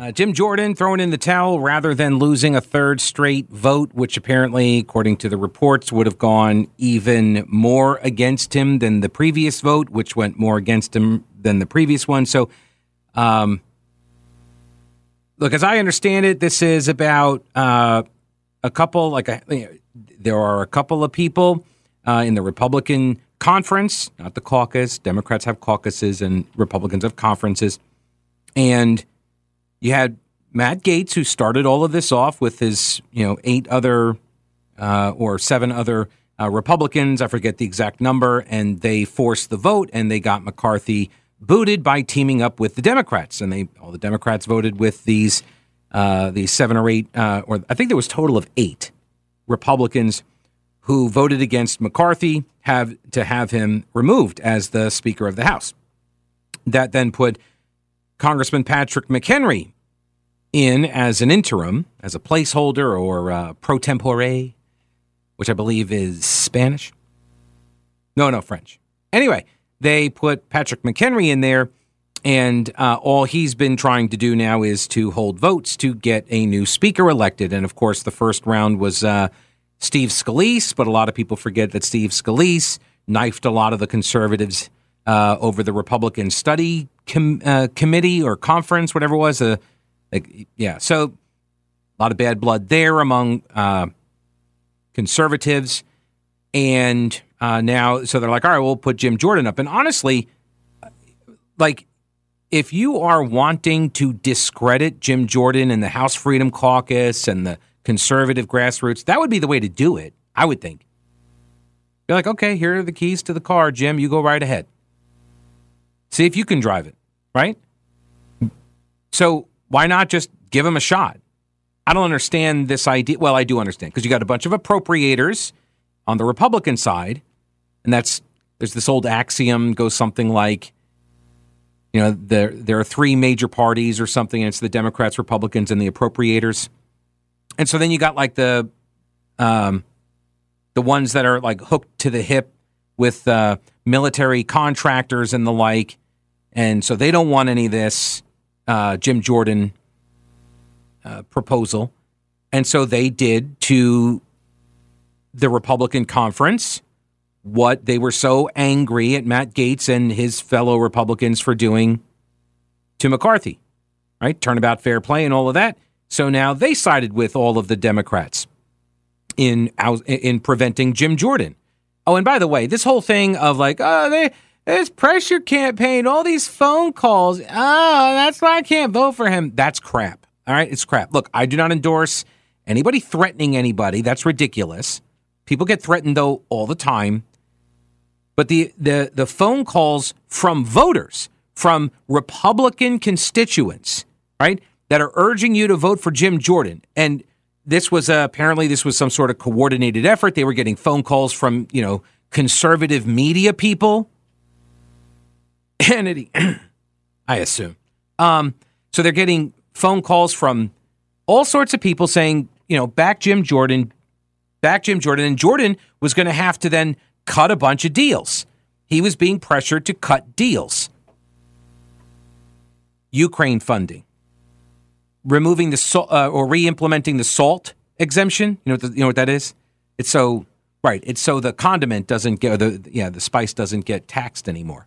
Uh, Jim Jordan throwing in the towel rather than losing a third straight vote, which apparently, according to the reports, would have gone even more against him than the previous vote, which went more against him than the previous one. So, um, look, as I understand it, this is about uh, a couple, like a, you know, there are a couple of people uh, in the Republican conference, not the caucus. Democrats have caucuses and Republicans have conferences. And you had Matt Gaetz, who started all of this off with his, you know, eight other uh, or seven other uh, Republicans. I forget the exact number, and they forced the vote, and they got McCarthy booted by teaming up with the Democrats, and they all the Democrats voted with these uh, these seven or eight, uh, or I think there was total of eight Republicans who voted against McCarthy have to have him removed as the Speaker of the House. That then put Congressman Patrick McHenry in as an interim, as a placeholder or uh, pro tempore, which I believe is Spanish. No, no, French. Anyway, they put Patrick McHenry in there, and uh, all he's been trying to do now is to hold votes to get a new speaker elected. And of course, the first round was uh, Steve Scalise, but a lot of people forget that Steve Scalise knifed a lot of the conservatives uh, over the Republican study com- uh, committee or conference, whatever it was. Uh, like, yeah, so a lot of bad blood there among uh, conservatives, and uh, now so they're like, all right, we'll put Jim Jordan up. And honestly, like if you are wanting to discredit Jim Jordan and the House Freedom Caucus and the conservative grassroots, that would be the way to do it. I would think. Be like, okay, here are the keys to the car, Jim. You go right ahead. See if you can drive it, right? So why not just give him a shot? I don't understand this idea. Well, I do understand because you got a bunch of appropriators on the Republican side, and that's there's this old axiom goes something like, you know, there there are three major parties or something, and it's the Democrats, Republicans, and the appropriators. And so then you got like the um, the ones that are like hooked to the hip with uh, military contractors and the like, and so they don't want any of this uh, Jim Jordan uh, proposal, and so they did to the Republican conference what they were so angry at Matt Gaetz and his fellow Republicans for doing to McCarthy, right? Turnabout fair play and all of that. So now they sided with all of the Democrats in in preventing Jim Jordan. Oh, and by the way, this whole thing of like, oh, they this pressure campaign, all these phone calls, oh, that's why I can't vote for him. That's crap. All right, it's crap. Look, I do not endorse anybody threatening anybody. That's ridiculous. People get threatened though all the time. But the the the phone calls from voters, from Republican constituents, right, that are urging you to vote for Jim Jordan, and this was uh, apparently this was some sort of coordinated effort. They were getting phone calls from you know conservative media people. Hannity, I assume. Um, so they're getting phone calls from all sorts of people saying, you know, back Jim Jordan, back Jim Jordan, and Jordan was going to have to then cut a bunch of deals. He was being pressured to cut deals. Ukraine funding, removing the uh, or re-implementing the salt exemption. You know, what the, you know what that is? It's so right. It's so the condiment doesn't get the yeah the spice doesn't get taxed anymore.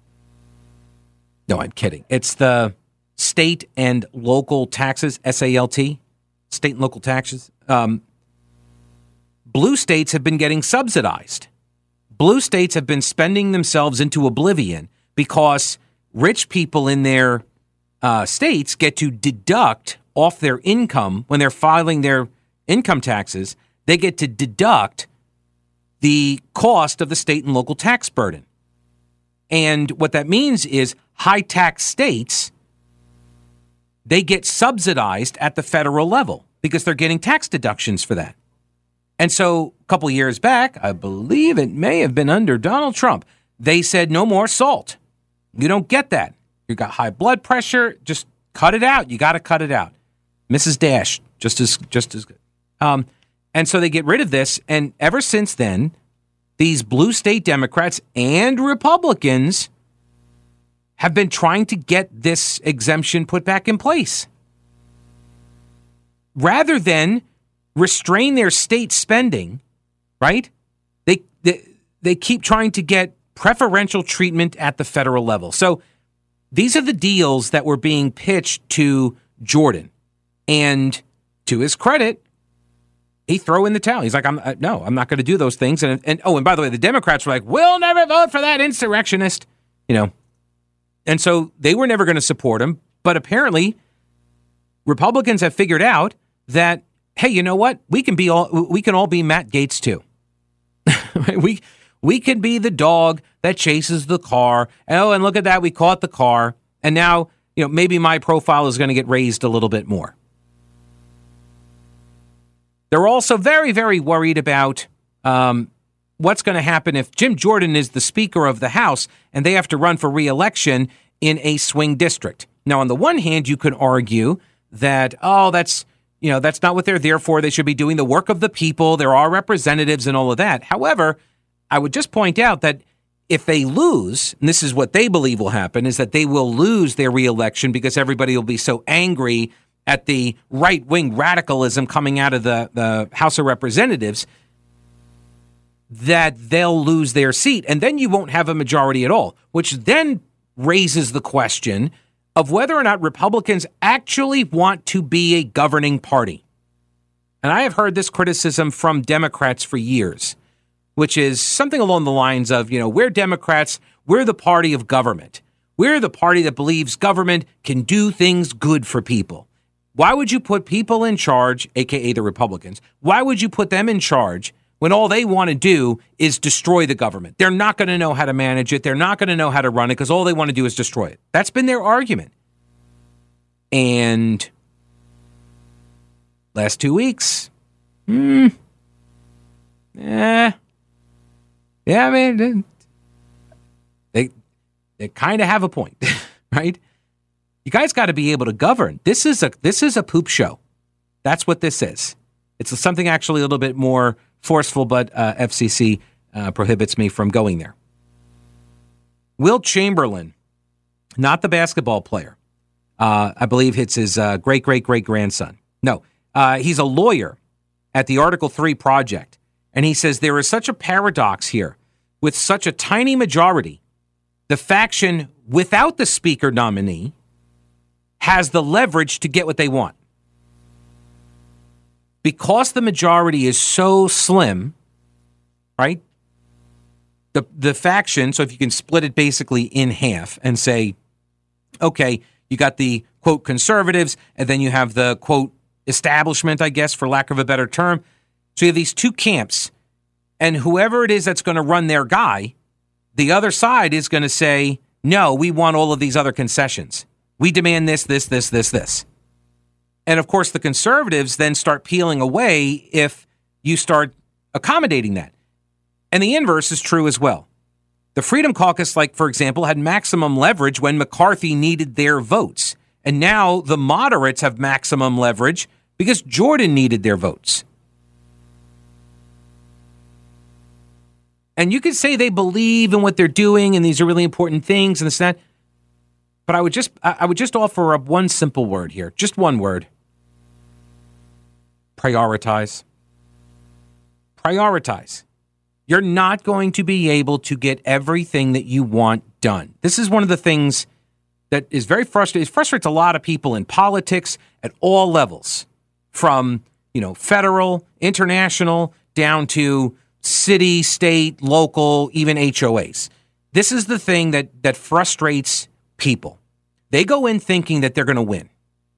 No, I'm kidding. It's the state and local taxes, SALT, state and local taxes. Um, blue states have been getting subsidized. Blue states have been spending themselves into oblivion because rich people in their uh, states get to deduct off their income when they're filing their income taxes. They get to deduct the cost of the state and local tax burden. And what that means is high tax states they get subsidized at the federal level because they're getting tax deductions for that. And so a couple years back, I believe it may have been under Donald Trump, they said no more salt. You don't get that. You got high blood pressure, just cut it out. You got to cut it out. Mrs. Dash, just as just as good. Um, and so they get rid of this, and ever since then, these blue state Democrats and Republicans have been trying to get this exemption put back in place. Rather than restrain their state spending, right? They, they, they keep trying to get preferential treatment at the federal level. So these are the deals that were being pitched to Jordan. And to his credit, he throw in the towel. He's like, "I'm uh, no, I'm not going to do those things." And and oh, and by the way, the Democrats were like, "We'll never vote for that insurrectionist," you know. And so they were never going to support him. But apparently, Republicans have figured out that hey, you know what? We can be all we can all be Matt Gaetz too. we we can be the dog that chases the car. Oh, and look at that, we caught the car, and now you know maybe my profile is going to get raised a little bit more. They're also very, very worried about um, what's going to happen if Jim Jordan is the Speaker of the House and they have to run for reelection in a swing district. Now, on the one hand, you could argue that, oh, that's you know, that's not what they're there for. They should be doing the work of the people. There are representatives and all of that. However, I would just point out that if they lose, and this is what they believe will happen, is that they will lose their reelection because everybody will be so angry at the right wing radicalism coming out of the, the House of Representatives that they'll lose their seat. And then you won't have a majority at all, which then raises the question of whether or not Republicans actually want to be a governing party. And I have heard this criticism from Democrats for years, which is something along the lines of, you know, we're Democrats, we're the party of government. We're the party that believes government can do things good for people. Why would you put people in charge, aka the Republicans? Why would you put them in charge when all they want to do is destroy the government? They're not going to know how to manage it. They're not going to know how to run it because all they want to do is destroy it. That's been their argument. And last two weeks, hmm, yeah, yeah. I mean, they they kind of have a point, right? You guys got to be able to govern. This is a this is a poop show. That's what this is. It's something actually a little bit more forceful, but uh, FCC uh, prohibits me from going there. Will Chamberlain, not the basketball player. Uh, I believe it's his uh, great great great grandson. No, uh, he's a lawyer at the Article Three project, and he says there is such a paradox here with such a tiny majority. The faction without the speaker nominee has the leverage to get what they want. Because the majority is so slim, right? The the faction, so if you can split it basically in half and say, okay, you got the quote conservatives, and then you have the quote establishment, I guess, for lack of a better term. So you have these two camps, and whoever it is that's going to run their guy, the other side is going to say, no, we want all of these other concessions. We demand this, this, this, this, this. And of course, the conservatives then start peeling away if you start accommodating that. And the inverse is true as well. The Freedom Caucus, like, for example, had maximum leverage when McCarthy needed their votes. And now the moderates have maximum leverage because Jordan needed their votes. And you could say they believe in what they're doing and these are really important things and this and that. But I would just I would just offer up one simple word here, just one word. Prioritize. Prioritize. You're not going to be able to get everything that you want done. This is one of the things that is very frustrating. It frustrates a lot of people in politics at all levels, from you know federal, international, down to city, state, local, even HOAs. This is the thing that that frustrates people. They go in thinking that they're going to win.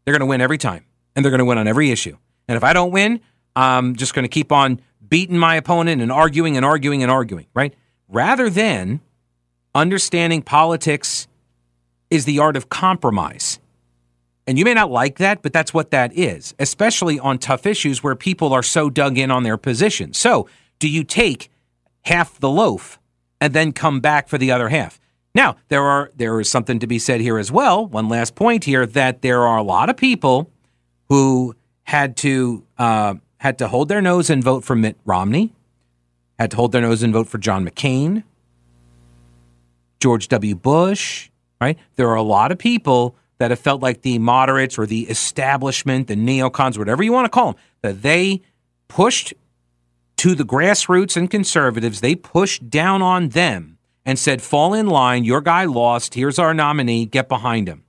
They're going to win every time, and they're going to win on every issue. And if I don't win, I'm just going to keep on beating my opponent and arguing and arguing and arguing, right? Rather than understanding politics is the art of compromise. And you may not like that, but that's what that is, especially on tough issues where people are so dug in on their position. So, do you take half the loaf and then come back for the other half? Now, there are there is something to be said here as well. One last point here that there are a lot of people who had to uh, had to hold their nose and vote for Mitt Romney, had to hold their nose and vote for John McCain, George W. Bush. Right? There are a lot of people that have felt like the moderates or the establishment, the neocons, whatever you want to call them, that they pushed to the grassroots and conservatives, they pushed down on them and said, fall in line, your guy lost, here's our nominee, get behind him.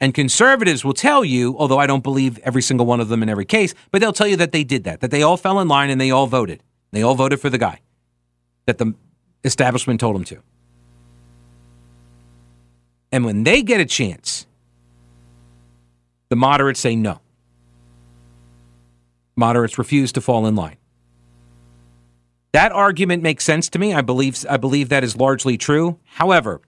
And conservatives will tell you, although I don't believe every single one of them in every case, but they'll tell you that they did that, that they all fell in line and they all voted. They all voted for the guy that the establishment told them to. And when they get a chance the moderates say no. Moderates refuse to fall in line. That argument makes sense to me. I believe I believe that is largely true. However,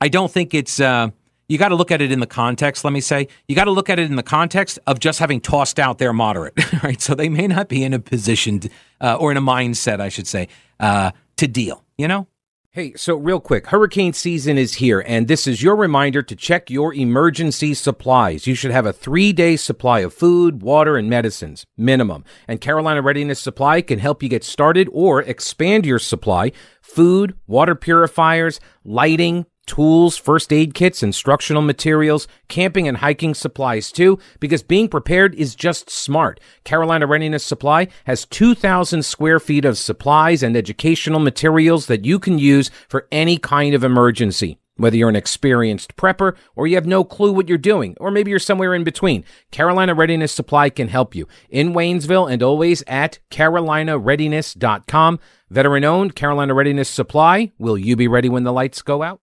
I don't think it's. Uh, you got to look at it in the context. Let me say, you got to look at it in the context of just having tossed out their moderate, right? So they may not be in a position to, uh, or in a mindset, I should say, uh, to deal. You know, Hey, so real quick, hurricane season is here, and this is your reminder to check your emergency supplies. You should have a three day supply of food, water, and medicines, minimum. And Carolina Readiness Supply can help you get started or expand your supply. Food, water purifiers, lighting, tools, first aid kits, instructional materials, camping and hiking supplies too, because being prepared is just smart. Carolina Readiness Supply has 2,000 square feet of supplies and educational materials that you can use for any kind of emergency. Whether you're an experienced prepper or you have no clue what you're doing, or maybe you're somewhere in between, Carolina Readiness Supply can help you in Waynesville and always at carolinareadiness.com. Veteran owned Carolina Readiness Supply. Will you be ready when the lights go out?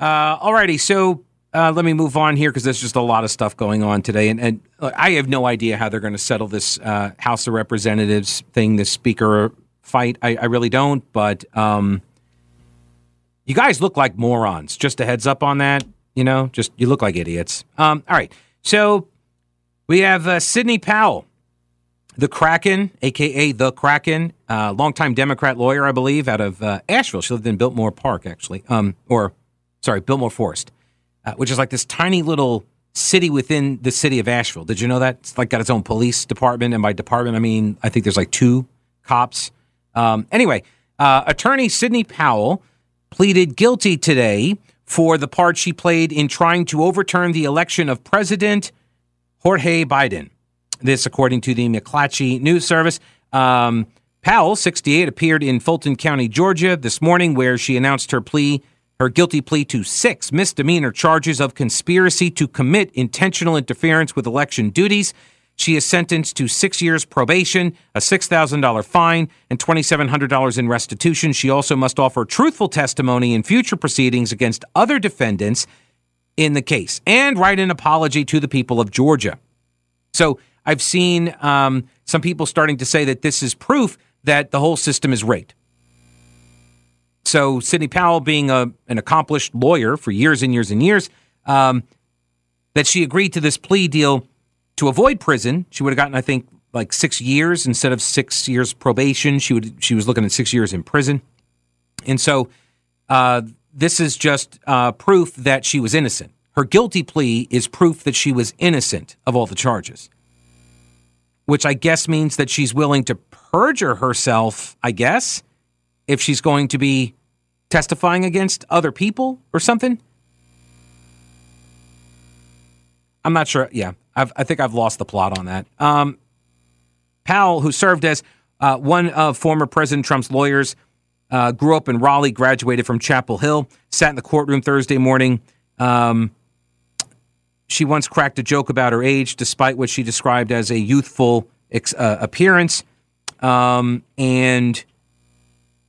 Uh, alrighty, so uh, let me move on here because there's just a lot of stuff going on today, and, and I have no idea how they're going to settle this uh, House of Representatives thing, this Speaker fight. I, I really don't, but um, you guys look like morons. Just a heads up on that. You know, just you look like idiots. Um, all right, so we have uh, Sidney Powell, the Kraken, aka the Kraken, uh, longtime Democrat lawyer, I believe, out of uh, Asheville. She lived in Biltmore Park, actually, um, or sorry, Biltmore Forest, uh, which is like this tiny little city within the city of Asheville. Did you know that? It's like got its own police department. And by department, I mean, I think there's like two cops. Um, anyway, uh, attorney Sidney Powell pleaded guilty today for the part she played in trying to overturn the election of President Jorge Biden. This, according to the McClatchy News Service. Um, Powell, 68, appeared in Fulton County, Georgia this morning, where she announced her plea her guilty plea to six misdemeanor charges of conspiracy to commit intentional interference with election duties. She is sentenced to six years probation, a $6,000 fine, and $2,700 in restitution. She also must offer truthful testimony in future proceedings against other defendants in the case and write an apology to the people of Georgia. So I've seen um, some people starting to say that this is proof that the whole system is rigged. So Sidney Powell, being a, an accomplished lawyer for years and years and years, um, that she agreed to this plea deal to avoid prison. She would have gotten, I think, like six years instead of six years probation. She would she was looking at six years in prison, and so uh, this is just uh, proof that she was innocent. Her guilty plea is proof that she was innocent of all the charges, which I guess means that she's willing to perjure herself. I guess if she's going to be testifying against other people or something. I'm not sure. Yeah, I've, i think I've lost the plot on that. Um, Powell, who served as uh, one of former President Trump's lawyers, uh, grew up in Raleigh, graduated from Chapel Hill, sat in the courtroom Thursday morning. Um, she once cracked a joke about her age, despite what she described as a youthful ex- uh, appearance. Um, and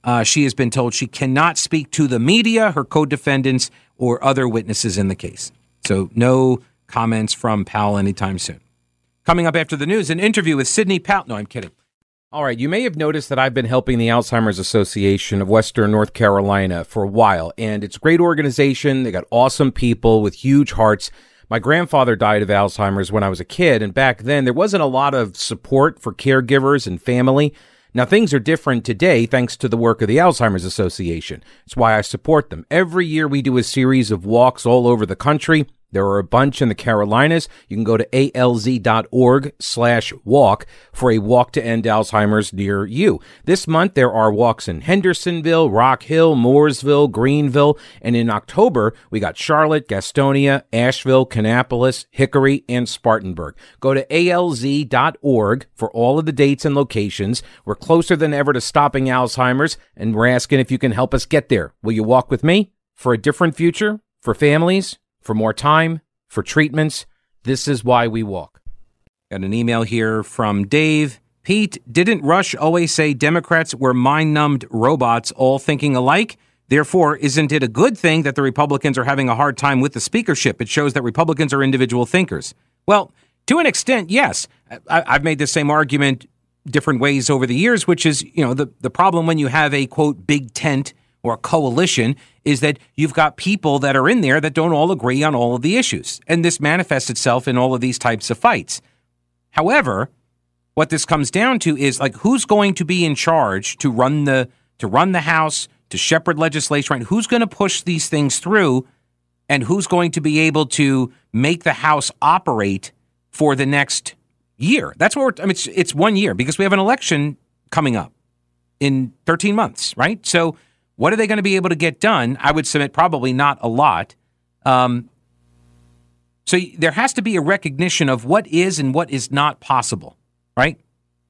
uh, she has been told she cannot speak to the media, her co defendants, or other witnesses in the case. So, no comments from Powell anytime soon. Coming up after the news, an interview with Sidney Powell. No, I'm kidding. All right, you may have noticed that I've been helping the Alzheimer's Association of Western North Carolina for a while, and it's a great organization. They got awesome people with huge hearts. My grandfather died of Alzheimer's when I was a kid, and back then there wasn't a lot of support for caregivers and family. Now, things are different today thanks to the work of the Alzheimer's Association. It's why I support them. Every year we do a series of walks all over the country. There are a bunch in the Carolinas. You can go to alz.org slash walk for a walk to end Alzheimer's near you. This month, there are walks in Hendersonville, Rock Hill, Mooresville, Greenville, and in October, we got Charlotte, Gastonia, Asheville, Kannapolis, Hickory, and Spartanburg. Go to alz.org for all of the dates and locations. We're closer than ever to stopping Alzheimer's, and we're asking if you can help us get there. Will you walk with me for a different future? For families? For more time, for treatments. This is why we walk. Got an email here from Dave. Pete, didn't Rush always say Democrats were mind numbed robots all thinking alike? Therefore, isn't it a good thing that the Republicans are having a hard time with the speakership? It shows that Republicans are individual thinkers. Well, to an extent, yes. I, have made the same argument different ways over the years, which is, you know, the, the problem when you have a quote big tent or a coalition is that you've got people that are in there that don't all agree on all of the issues. And this manifests itself in all of these types of fights. However, what this comes down to is like who's going to be in charge to run the to run the house, to shepherd legislation, right? Who's going to push these things through and who's going to be able to make the house operate for the next year? That's what we're I mean it's, it's one year because we have an election coming up in 13 months, right? So what are they going to be able to get done? I would submit probably not a lot. Um, so there has to be a recognition of what is and what is not possible, right?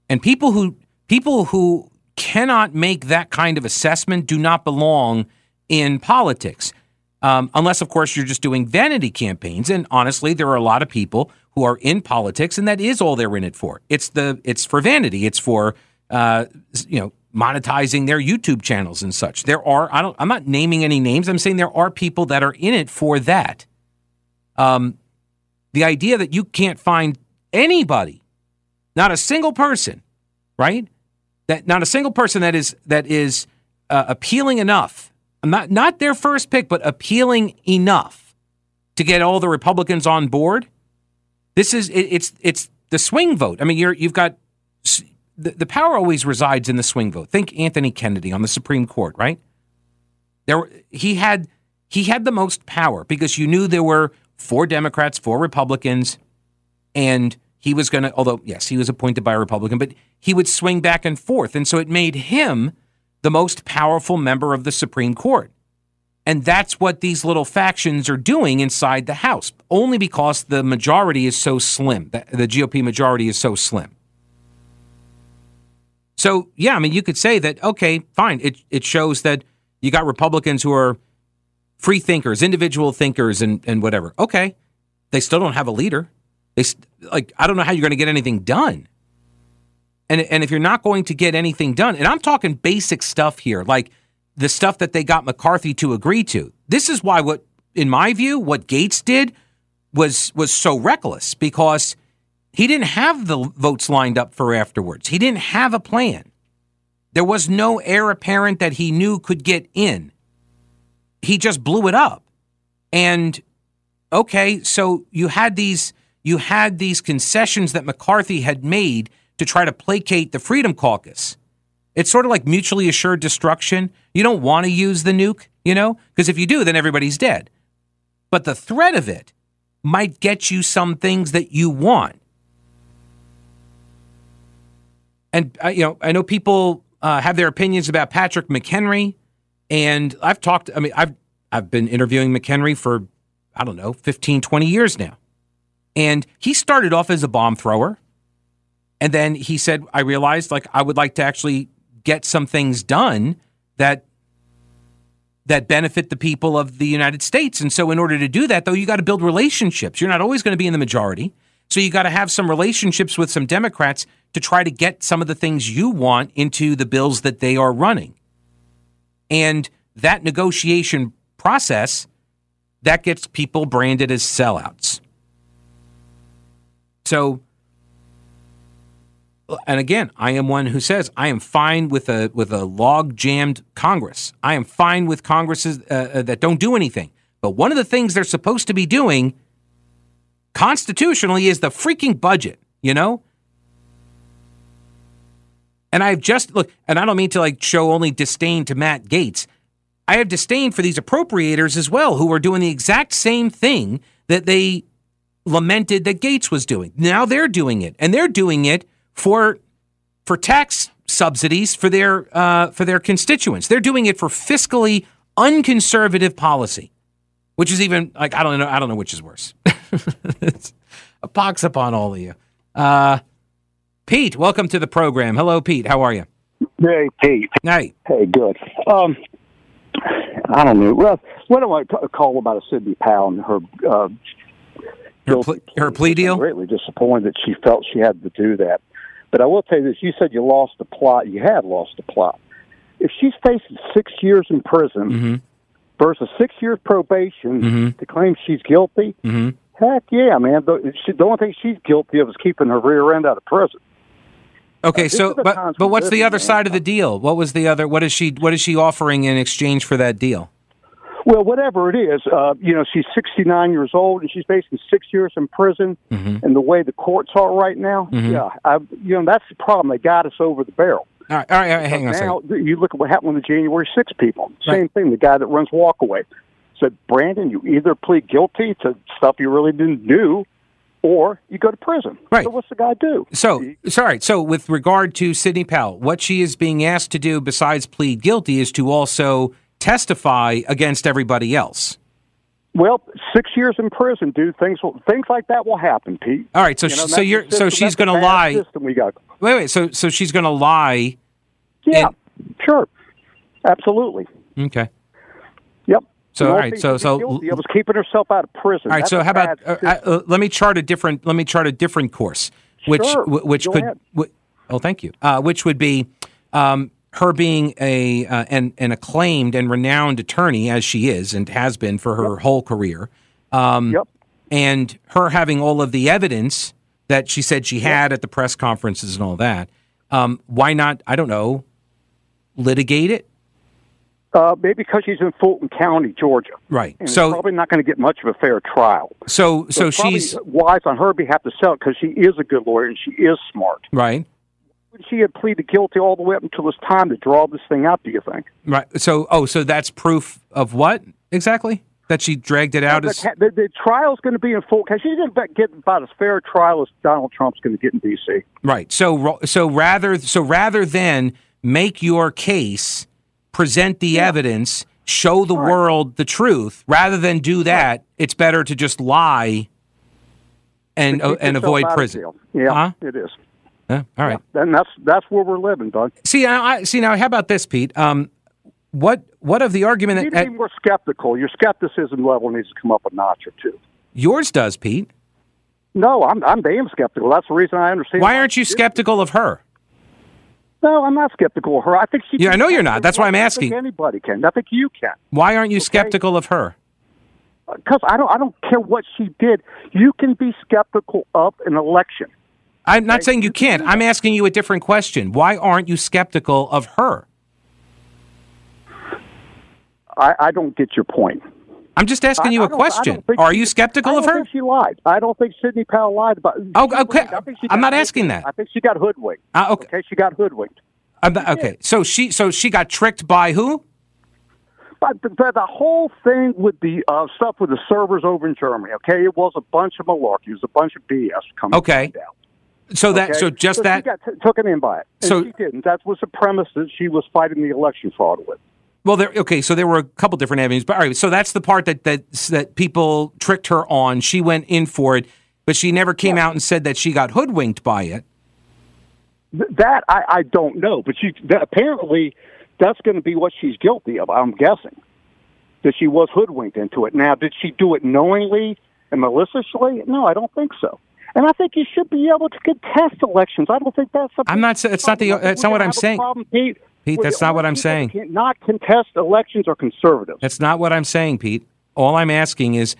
And people who people who cannot make that kind of assessment do not belong in politics, um, unless of course you're just doing vanity campaigns. And honestly, there are a lot of people who are in politics, and that is all they're in it for. It's the it's for vanity. It's for uh, you know monetizing their YouTube channels and such. There are I don't I'm not naming any names. I'm saying there are people that are in it for that. Um the idea that you can't find anybody, not a single person, right? That not a single person that is that is uh, appealing enough. Not not their first pick, but appealing enough to get all the Republicans on board. This is it, it's it's the swing vote. I mean, you're you've got the, the power always resides in the swing vote. Think Anthony Kennedy on the Supreme Court, right? There he had he had the most power because you knew there were four Democrats, four Republicans, and he was going to although yes, he was appointed by a Republican, but he would swing back and forth, and so it made him the most powerful member of the Supreme Court. And that's what these little factions are doing inside the House, only because the majority is so slim. The, the GOP majority is so slim. So, yeah, I mean, you could say that, okay, fine. It, it shows that you got Republicans who are free thinkers, individual thinkers, and, and whatever. Okay. They still don't have a leader. They, like, I don't know how you're going to get anything done. And, and if you're not going to get anything done, and I'm talking basic stuff here, like the stuff that they got McCarthy to agree to. This is why what, in my view, what Gaetz did was was so reckless because he didn't have the votes lined up for afterwards. He didn't have a plan. There was no heir apparent that he knew could get in. He just blew it up. And okay, so you had these you had these concessions that McCarthy had made to try to placate the Freedom Caucus. It's sort of like mutually assured destruction. You don't want to use the nuke, you know, because if you do, then everybody's dead. But the threat of it might get you some things that you want. And uh, you know, I know people uh, have their opinions about Patrick McHenry, and I've talked. I mean, I've I've been interviewing McHenry for I don't know 15, 20 years now, and he started off as a bomb thrower, and then he said, "I realized like I would like to actually get some things done that." That benefit the people of the United States. And so, in order to do that, though, you got to build relationships. You're not always going to be in the majority. So, you got to have some relationships with some Democrats to try to get some of the things you want into the bills that they are running. And that negotiation process that gets people branded as sellouts. So and again, I am one who says I am fine with a with a log jammed Congress. I am fine with Congresses uh, uh, that don't do anything. But one of the things they're supposed to be doing constitutionally is the freaking budget, you know? And I've just look, and I don't mean to like show only disdain to Matt Gaetz. I have disdain for these appropriators as well, who are doing the exact same thing that they lamented that Gaetz was doing. Now they're doing it, and they're doing it for for tax subsidies for their uh, for their constituents. They're doing it for fiscally unconservative policy, which is even like I don't know. I don't know which is worse. it's a pox upon all of you. Uh, Pete, welcome to the program. Hello, Pete. How are you? Hey, Pete. Hey. Hey, good. Um, I don't know. Well, what do I call about a Sidney Powell and her uh, her, her plea deal? I'm greatly disappointed that she felt she had to do that. But I will tell you this: you said you lost the plot. You had lost the plot. If she's facing six years in prison mm-hmm. versus six years probation Mhm. to claim she's guilty, Mm-hmm. Heck yeah, man. The, she, only thing she's guilty of is keeping her rear end out of prison. Okay, these so but but what's the other man. side of the deal? What was the other? What is she? What is she offering in exchange for that deal? Well, whatever it is, uh, you know, she's 69 years old and she's facing six years in prison. Mhm. And the way the courts are right now, Mhm. yeah, I, you know, that's the problem. They got us over the barrel. All right, all right, all right hang on a second. now, you look at what happened with the January 6 people. Right. Same thing. The guy that runs Walkaway said, Brandon, you either plead guilty to stuff you really didn't do, or you go to prison. Right. So what's the guy do? So, sorry. So, with regard to Sidney Powell, what she is being asked to do besides plead guilty is to also testify against everybody else. Well, six years in prison, dude. Things will, things like that will happen, Pete. All right. So, You know, so you're so she's going to lie. System we got. Wait, wait. So, so she's going to lie. Yeah, And- sure, absolutely. Okay. Yep. So, all right, so- so- guilty of was keeping herself out of prison. All right. That's So, how about uh, system. uh, let me chart a different. Let me chart a different course, which Sure. wh- which could. wh- oh, thank you. Uh, which would be um, her being a uh, an, an acclaimed and renowned attorney as she is and has been for her whole career. Um, Yep. and her having all of the evidence that she said she had at the press conferences and all that, um, why not? I don't know, litigate it. Uh, maybe because she's in Fulton County, Georgia. Right. So- probably not going to get much of a fair trial. So, so, it's she's wise on her behalf to sell it because she is a good lawyer and she is smart. right, Would she have pleaded guilty all the way up until it's time to draw this thing out? Do you think? right. So, oh, so that's proof of what exactly? That she dragged it out the, as the, the trial's going to be in full. She's going to get about as fair a trial as Donald Trump's going to get in D.C. right. So, so rather, so rather than make your case, present the evidence, show the Right. world the truth, rather than do that, it's better to just lie and uh, and avoid prison. Yeah, Huh? it is. Huh? all right. And that's that's where we're living, bud. See, I, I see now. How about this, Pete? Um, what what of the argument? You need that to be more skeptical. Your skepticism level needs to come up a notch or two. yours does, Pete? No, I'm I'm damn skeptical. That's the reason I understand. Why aren't you skeptical of her? No, I'm not skeptical of her. I think she. Yeah, I know you're not. That's why I'm asking. think anybody can. I think you can. Why aren't you skeptical of her? Because I don't. I don't care what she did. You can be skeptical of an election. I'm not saying you can't. I'm asking you a different question. Why aren't you skeptical of her? I, I don't get your point. I'm just asking you I a question. Are she- you skeptical I of don't her? think she lied. I don't think Sidney Powell lied about. Oh, okay. She I'm not asking hoodwinked. that. I think she got hoodwinked. Uh, okay. Okay, she got hoodwinked. I'm not- okay. So she so she got tricked by who? But the, the, the whole thing with the uh, stuff with the servers over in Germany, okay, it was a bunch of malarkey. It was a bunch of BS. Coming Okay. Down, So that okay? so just she that. got t- taken in by it. So- she didn't. That was the premise that she was fighting the election fraud with. Well, there. Okay, so there were a couple different avenues, but all right. So that's the part that that that people tricked her on. She went in for it, but she never came out and said that she got hoodwinked by it. Th- That I, I don't know, but she that, apparently that's going to be what she's guilty of. I'm guessing that she was hoodwinked into it. Now, did she do it knowingly and maliciously? No, I don't think so. And I think you should be able to contest elections. I don't think that's. A I'm not it's not the- that's not what I'm saying. Problem, Pete. Pete, that's not what I'm saying. Not contest elections are conservatives. That's not what I'm saying, Pete. All I'm asking is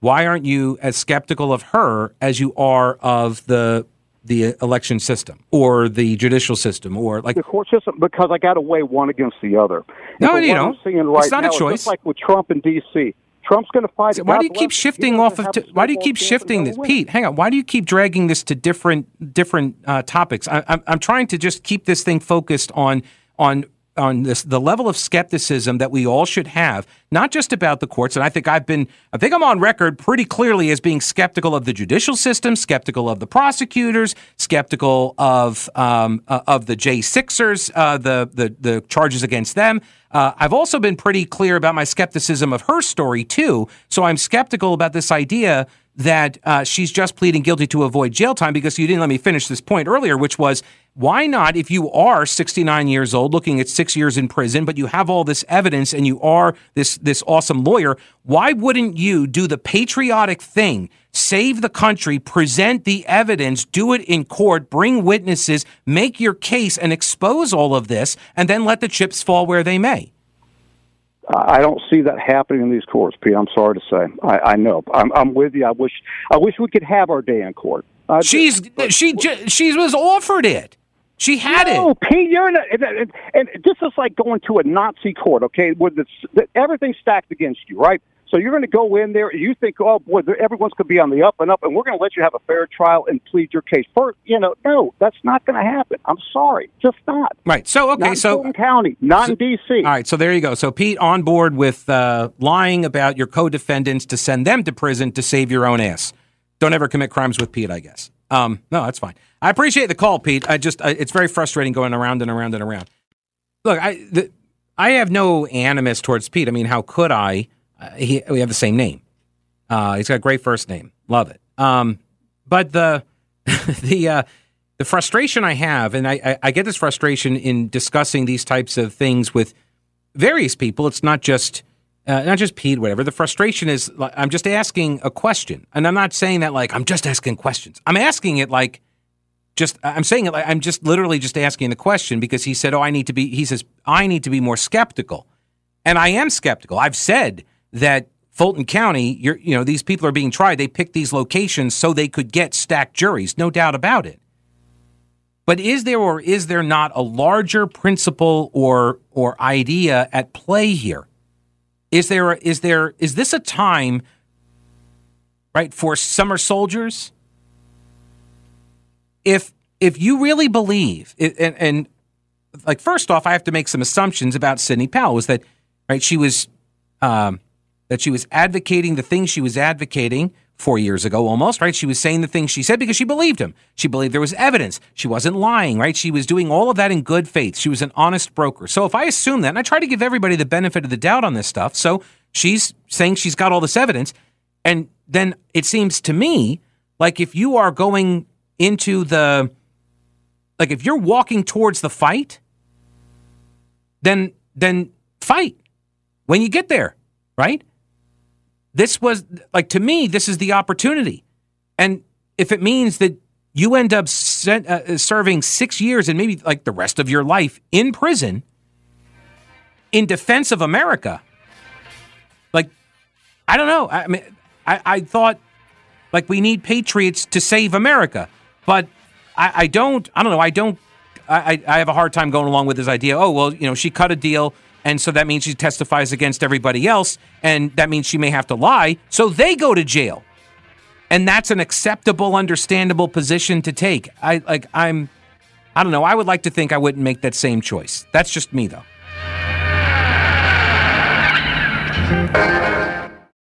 why aren't you as skeptical of her as you are of the the election system or the judicial system or like the court system because I got to weigh one against the other. No, you don't. right It's not a now is choice. Just like with Trump in D.C., Trump's going to fight. So why do you keep shifting off of? T- why do you keep shifting this, Pete? Hang on. Why do you keep dragging this to different different uh, topics? I, I'm I'm trying to just keep this thing focused on on on this the level of skepticism that we all should have, not just about the courts. And I think I've been, I think I'm on record pretty clearly as being skeptical of the judicial system, skeptical of the prosecutors, skeptical of um, uh, of the J Sixers, uh, the the the charges against them. Uh, I've also been pretty clear about my skepticism of her story too. So I'm skeptical about this idea that uh, she's just pleading guilty to avoid jail time because you didn't let me finish this point earlier, which was why not, if you are 69 years old, looking at six years in prison, but you have all this evidence and you are this this awesome lawyer, why wouldn't you do the patriotic thing? Save the country, present the evidence, do it in court, bring witnesses, make your case, and expose all of this, and then let the chips fall where they may. I don't see that happening in these courts, Pete. I'm sorry to say. I, I know. I'm, I'm with you. I wish. I wish we could have our day in court. Uh, She's but, she she was offered it. She had no, it. Pete, you're in a, and, and this is like going to a Nazi court, okay, where the, everything's stacked against you, right? So you're going to go in there. You think, oh boy, everyone's going to be on the up and up, and we're going to let you have a fair trial and plead your case. First, you know, no, that's not going to happen. I'm sorry, just not. Right. So okay. Not so Fulton County, not so, in D.C. All right. So there you go. So Pete, on board with uh, lying about your co-defendants to send them to prison to save your own ass. Don't ever commit crimes with Pete. I guess. Um, no, that's fine. I appreciate the call, Pete. I just I, it's very frustrating going around and around and around. Look, I the, I have no animus towards Pete. I mean, how could I? Uh, he, we have the same name. Uh, he's got a great first name. Love it. Um, but the the uh, the frustration I have, and I, I, I, get this frustration in discussing these types of things with various people. It's not just uh, not just Pete, whatever. The frustration is I'm just asking a question, and I'm not saying that like I'm just asking questions. I'm asking it like just I'm saying it like I'm just literally just asking the question because he said, "Oh, I need to be." He says, "I need to be more skeptical," and I am skeptical. I've said that Fulton County, you know, these people are being tried. They picked these locations so they could get stacked juries, no doubt about it. But is there or is there not a larger principle or or idea at play here? Is there is there is this a time right for summer soldiers? If if you really believe and, and like first off, I have to make some assumptions about Sidney Powell. Was that right? She was um, that she was advocating the things she was advocating four years ago almost, right? She was saying the things she said because she believed him. She believed there was evidence. She wasn't lying, right? She was doing all of that in good faith. She was an honest broker. So if I assume that, and I try to give everybody the benefit of the doubt on this stuff, so she's saying she's got all this evidence, and then it seems to me like if you are going into the, like if you're walking towards the fight, then then fight when you get there, right? This was like to me, this is the opportunity. And if it means that you end up sent, uh, serving six years and maybe like the rest of your life in prison in defense of America, like, I don't know. I mean, I, I thought like we need patriots to save America, but I, I don't, I don't know. I don't, I, I have a hard time going along with this idea. Oh, well, you know, she cut a deal and so that means she testifies against everybody else. And that means she may have to lie. So they go to jail. And that's an acceptable, understandable position to take. I like I'm I don't know. I would like to think I wouldn't make that same choice. That's just me though.